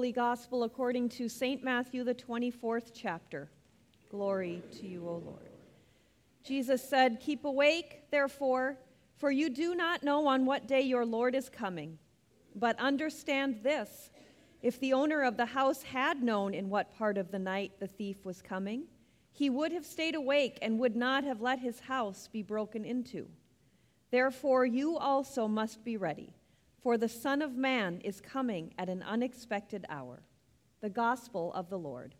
Holy Gospel according to St. Matthew, the 24th chapter. Glory to you, O Lord. Jesus said, Keep awake, therefore, for you do not know on what day your Lord is coming. But understand this if the owner of the house had known in what part of the night the thief was coming, he would have stayed awake and would not have let his house be broken into. Therefore, you also must be ready, for the Son of Man is coming at an unexpected hour. The Gospel of the Lord.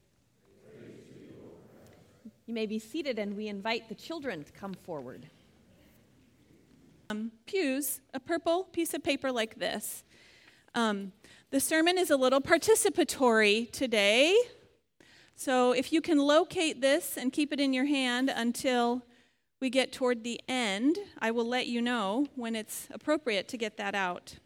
You may be seated, and we invite the children to come forward. Um, pews, a purple piece of paper like this. Um, the sermon is a little participatory today. So if you can locate this and keep it in your hand until we get toward the end, I will let you know when it's appropriate to get that out.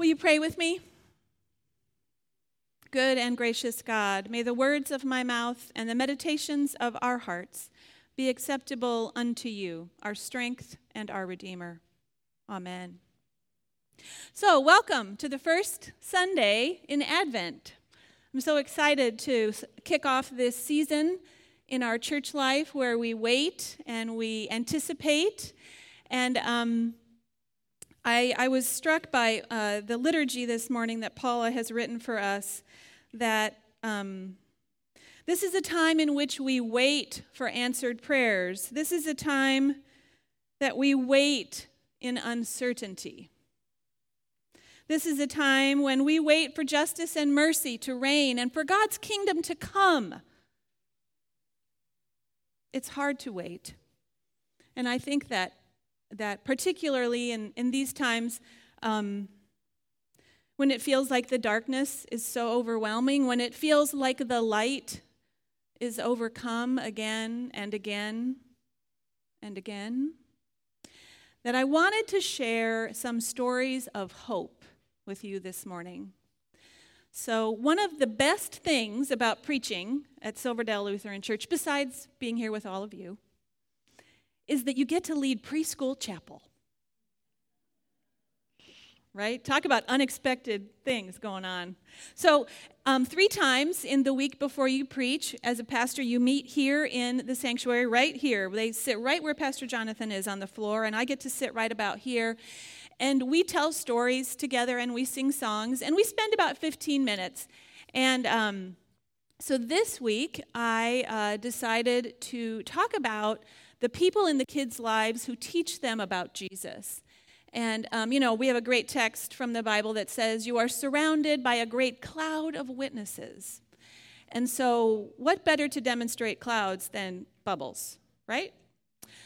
Will you pray with me? Good and gracious God, may the words of my mouth and the meditations of our hearts be acceptable unto you, our strength and our Redeemer. Amen. So, welcome to the first Sunday in Advent. I'm so excited to kick off this season in our church life where we wait and we anticipate. And um, I, I, was struck by uh, the liturgy this morning that Paula has written for us that um, this is a time in which we wait for answered prayers. This is a time that we wait in uncertainty. This is a time when we wait for justice and mercy to reign and for God's kingdom to come. It's hard to wait. And I think that, that particularly in, in these times, um, when it feels like the darkness is so overwhelming, when it feels like the light is overcome again and again and again, that I wanted to share some stories of hope with you this morning. So, one of the best things about preaching at Silverdale Lutheran Church, besides being here with all of you, is that you get to lead preschool chapel right? Talk about unexpected things going on. So, um, three times in the week before you preach, as a pastor, you meet here in the sanctuary, right here. They sit right where Pastor Jonathan is on the floor, and I get to sit right about here. And we tell stories together and we sing songs, and we spend about 15 minutes. And um, so this week, I uh, decided to talk about the people in the kids' lives who teach them about Jesus. And, um, you know, we have a great text from the Bible that says, You are surrounded by a great cloud of witnesses. And so, what better to demonstrate clouds than bubbles, right?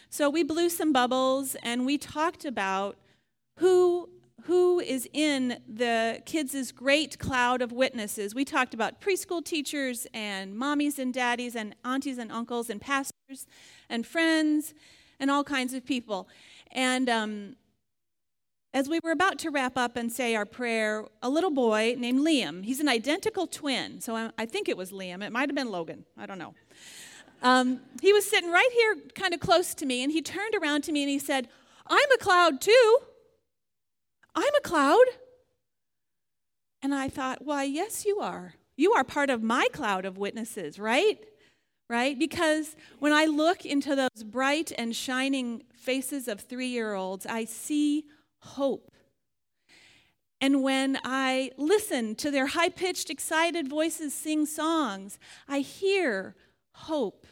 So, we blew some bubbles and we talked about who, who is in the kids' great cloud of witnesses. We talked about preschool teachers and mommies and daddies and aunties and uncles and pastors and friends and all kinds of people. And, um, as we were about to wrap up and say our prayer, a little boy named Liam, he's an identical twin, so I, think it was Liam. It might have been Logan. I don't know. Um, he was sitting right here, kind of close to me, and he turned around to me and he said, I'm a cloud too. I'm a cloud. And I thought, why, yes, you are. You are part of my cloud of witnesses, right? Right? Because when I look into those bright and shining faces of three year olds, I see hope. And when I listen to their high pitched, excited voices sing songs, I hear hope.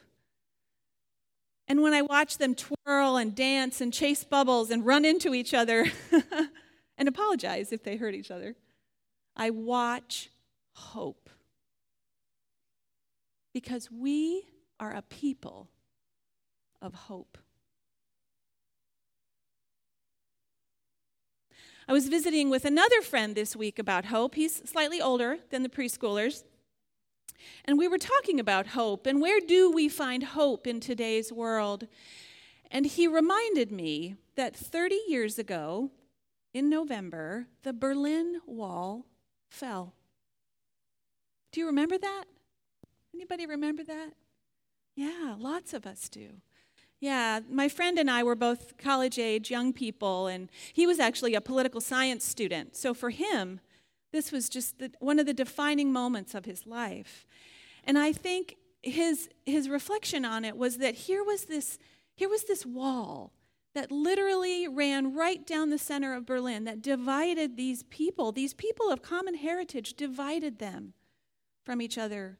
And when I watch them twirl and dance and chase bubbles and run into each other and apologize if they hurt each other, I watch hope. Because we are a people of hope. I was visiting with another friend this week about hope. He's slightly older than the preschoolers. And we were talking about hope and where do we find hope in today's world? And he reminded me that 30 years ago, in November, the Berlin Wall fell. Do you remember that? Anybody remember that? Yeah, lots of us do. Yeah, my friend and I were both college age young people, and he was actually a political science student. So for him, this was just the, one of the defining moments of his life. And I think his, his reflection on it was that here was this, here was this wall that literally ran right down the center of Berlin that divided these people. These people of common heritage divided them from each other.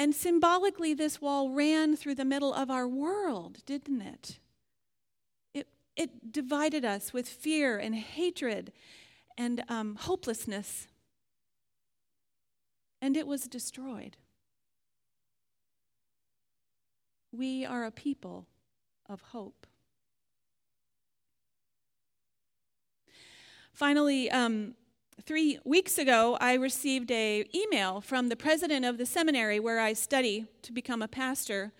And symbolically, this wall ran through the middle of our world, didn't it? It, it divided us with fear and hatred and um, hopelessness. And it was destroyed. We are a people of hope. Finally, um, three weeks ago, I received a email from the president of the seminary where I study to become a pastor,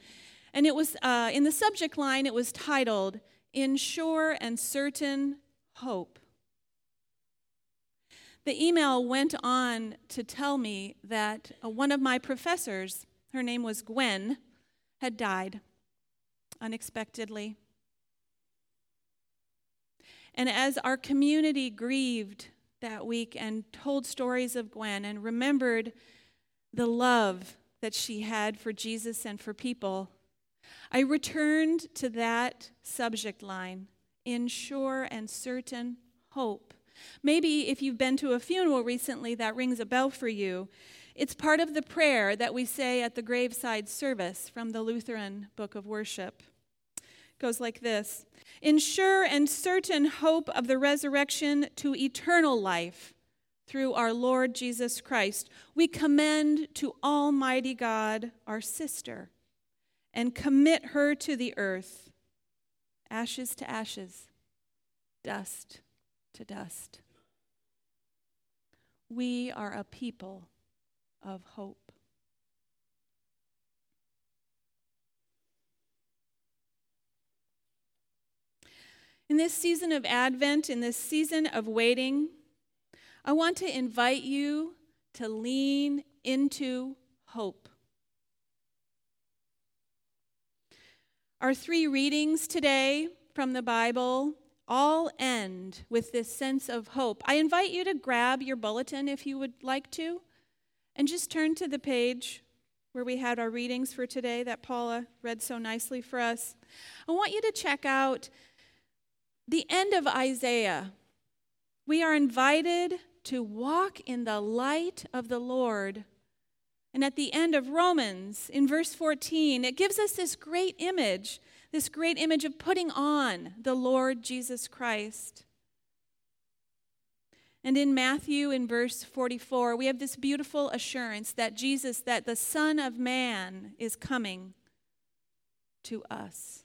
and it was uh, in the subject line. It was titled "In Sure and Certain Hope." The email went on to tell me that one of my professors, her name was Gwen, had died unexpectedly. And as our community grieved that week and told stories of Gwen and remembered the love that she had for Jesus and for people, I returned to that subject line in sure and certain hope. Maybe if you've been to a funeral recently, that rings a bell for you. It's part of the prayer that we say at the graveside service from the Lutheran Book of Worship. Goes like this In sure and certain hope of the resurrection to eternal life through our Lord Jesus Christ, we commend to Almighty God our sister and commit her to the earth, ashes to ashes, dust to dust. We are a people of hope. In this season of Advent, in this season of waiting, I want to invite you to lean into hope. Our three readings today from the Bible all end with this sense of hope. I invite you to grab your bulletin if you would like to. And just turn to the page where we had our readings for today that Paula read so nicely for us. I want you to check out the end of Isaiah. We are invited to walk in the light of the Lord. And at the end of Romans, in verse 14, it gives us this great image, this great image of putting on the Lord Jesus Christ. And in Matthew, in verse 44, we have this beautiful assurance that Jesus, that the Son of Man is coming to us.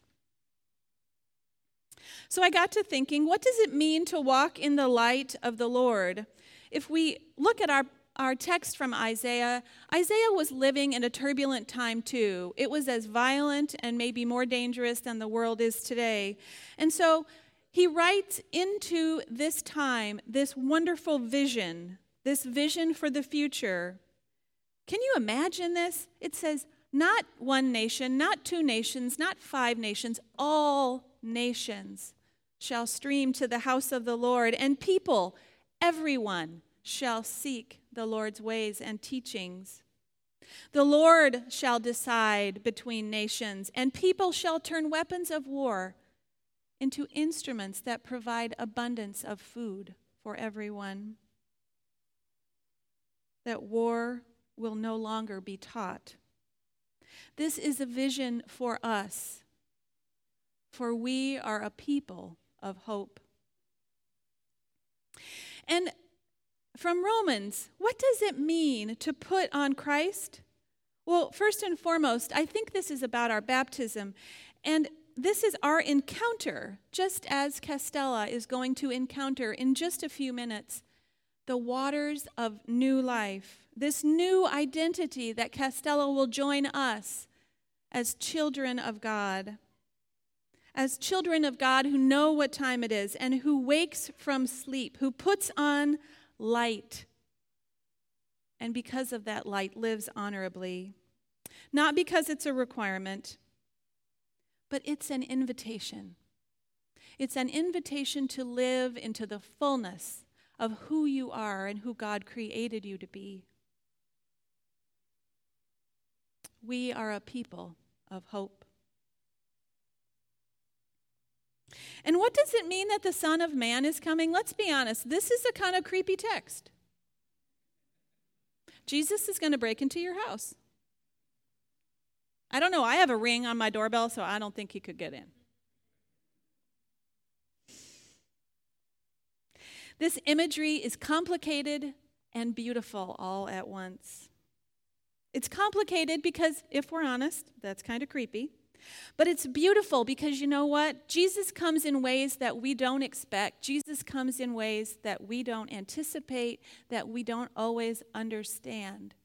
So I got to thinking, what does it mean to walk in the light of the Lord? If we look at our, our text from Isaiah, Isaiah was living in a turbulent time too. It was as violent and maybe more dangerous than the world is today. And so he writes into this time this wonderful vision, this vision for the future. Can you imagine this? It says, not one nation, not two nations, not five nations, all nations shall stream to the house of the Lord, and people, everyone, shall seek the Lord's ways and teachings. The Lord shall decide between nations, and people shall turn weapons of war into instruments that provide abundance of food for everyone. That war will no longer be taught. This is a vision for us, for we are a people of hope. And from Romans, what does it mean to put on Christ? Well, first and foremost, I think this is about our baptism. And this is our encounter, just as Castella is going to encounter in just a few minutes the waters of new life, this new identity that Castella will join us as children of God. As children of God who know what time it is and who wakes from sleep, who puts on light, and because of that light lives honorably. Not because it's a requirement, but it's an invitation. It's an invitation to live into the fullness of who you are and who God created you to be. We are a people of hope. And what does it mean that the Son of Man is coming? Let's be honest, this is a kind of creepy text. Jesus is going to break into your house. I don't know. I have a ring on my doorbell, so I don't think he could get in. This imagery is complicated and beautiful all at once. It's complicated because, if we're honest, that's kind of creepy. But it's beautiful because you know what? Jesus comes in ways that we don't expect. Jesus comes in ways that we don't anticipate, that we don't always understand.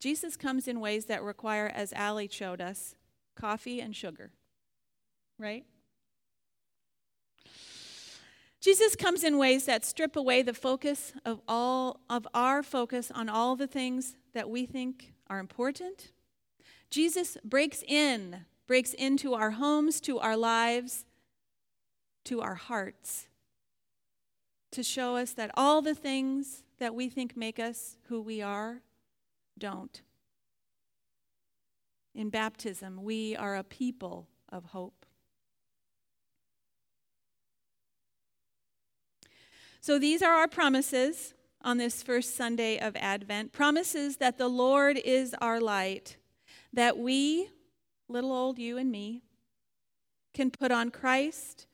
Jesus comes in ways that require, as Allie showed us, coffee and sugar. Right? Jesus comes in ways that strip away the focus of all of our focus on all the things that we think are important. Jesus breaks in, breaks into our homes, to our lives, to our hearts to show us that all the things that we think make us who we are don't. In baptism, we are a people of hope. So these are our promises on this first Sunday of Advent promises that the Lord is our light, that we, little old you and me, can put on Christ,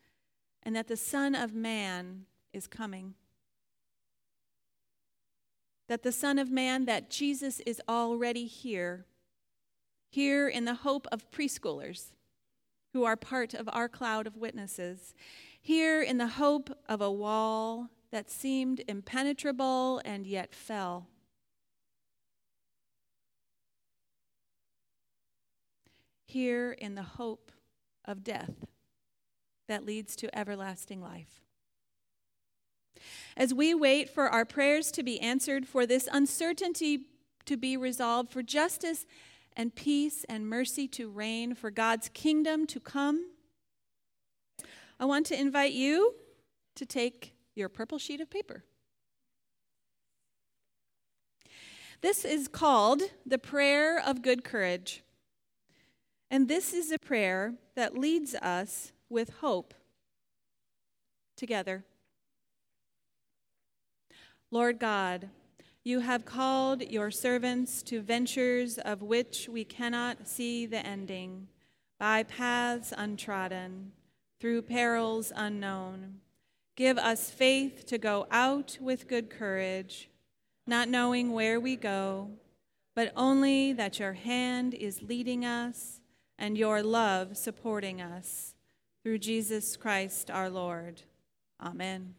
and that the Son of Man is coming. That the Son of Man, that Jesus is already here, here in the hope of preschoolers who are part of our cloud of witnesses, here in the hope of a wall that seemed impenetrable and yet fell. Here in the hope of death that leads to everlasting life. As we wait for our prayers to be answered, for this uncertainty to be resolved, for justice and peace and mercy to reign, for God's kingdom to come, I want to invite you to take your purple sheet of paper. This is called the prayer of good courage. And this is a prayer that leads us with hope together. Lord God, you have called your servants to ventures of which we cannot see the ending, by paths untrodden through perils unknown. Give us faith to go out with good courage, not knowing where we go, but only that your hand is leading us and your love supporting us. Through Jesus Christ our Lord. Amen.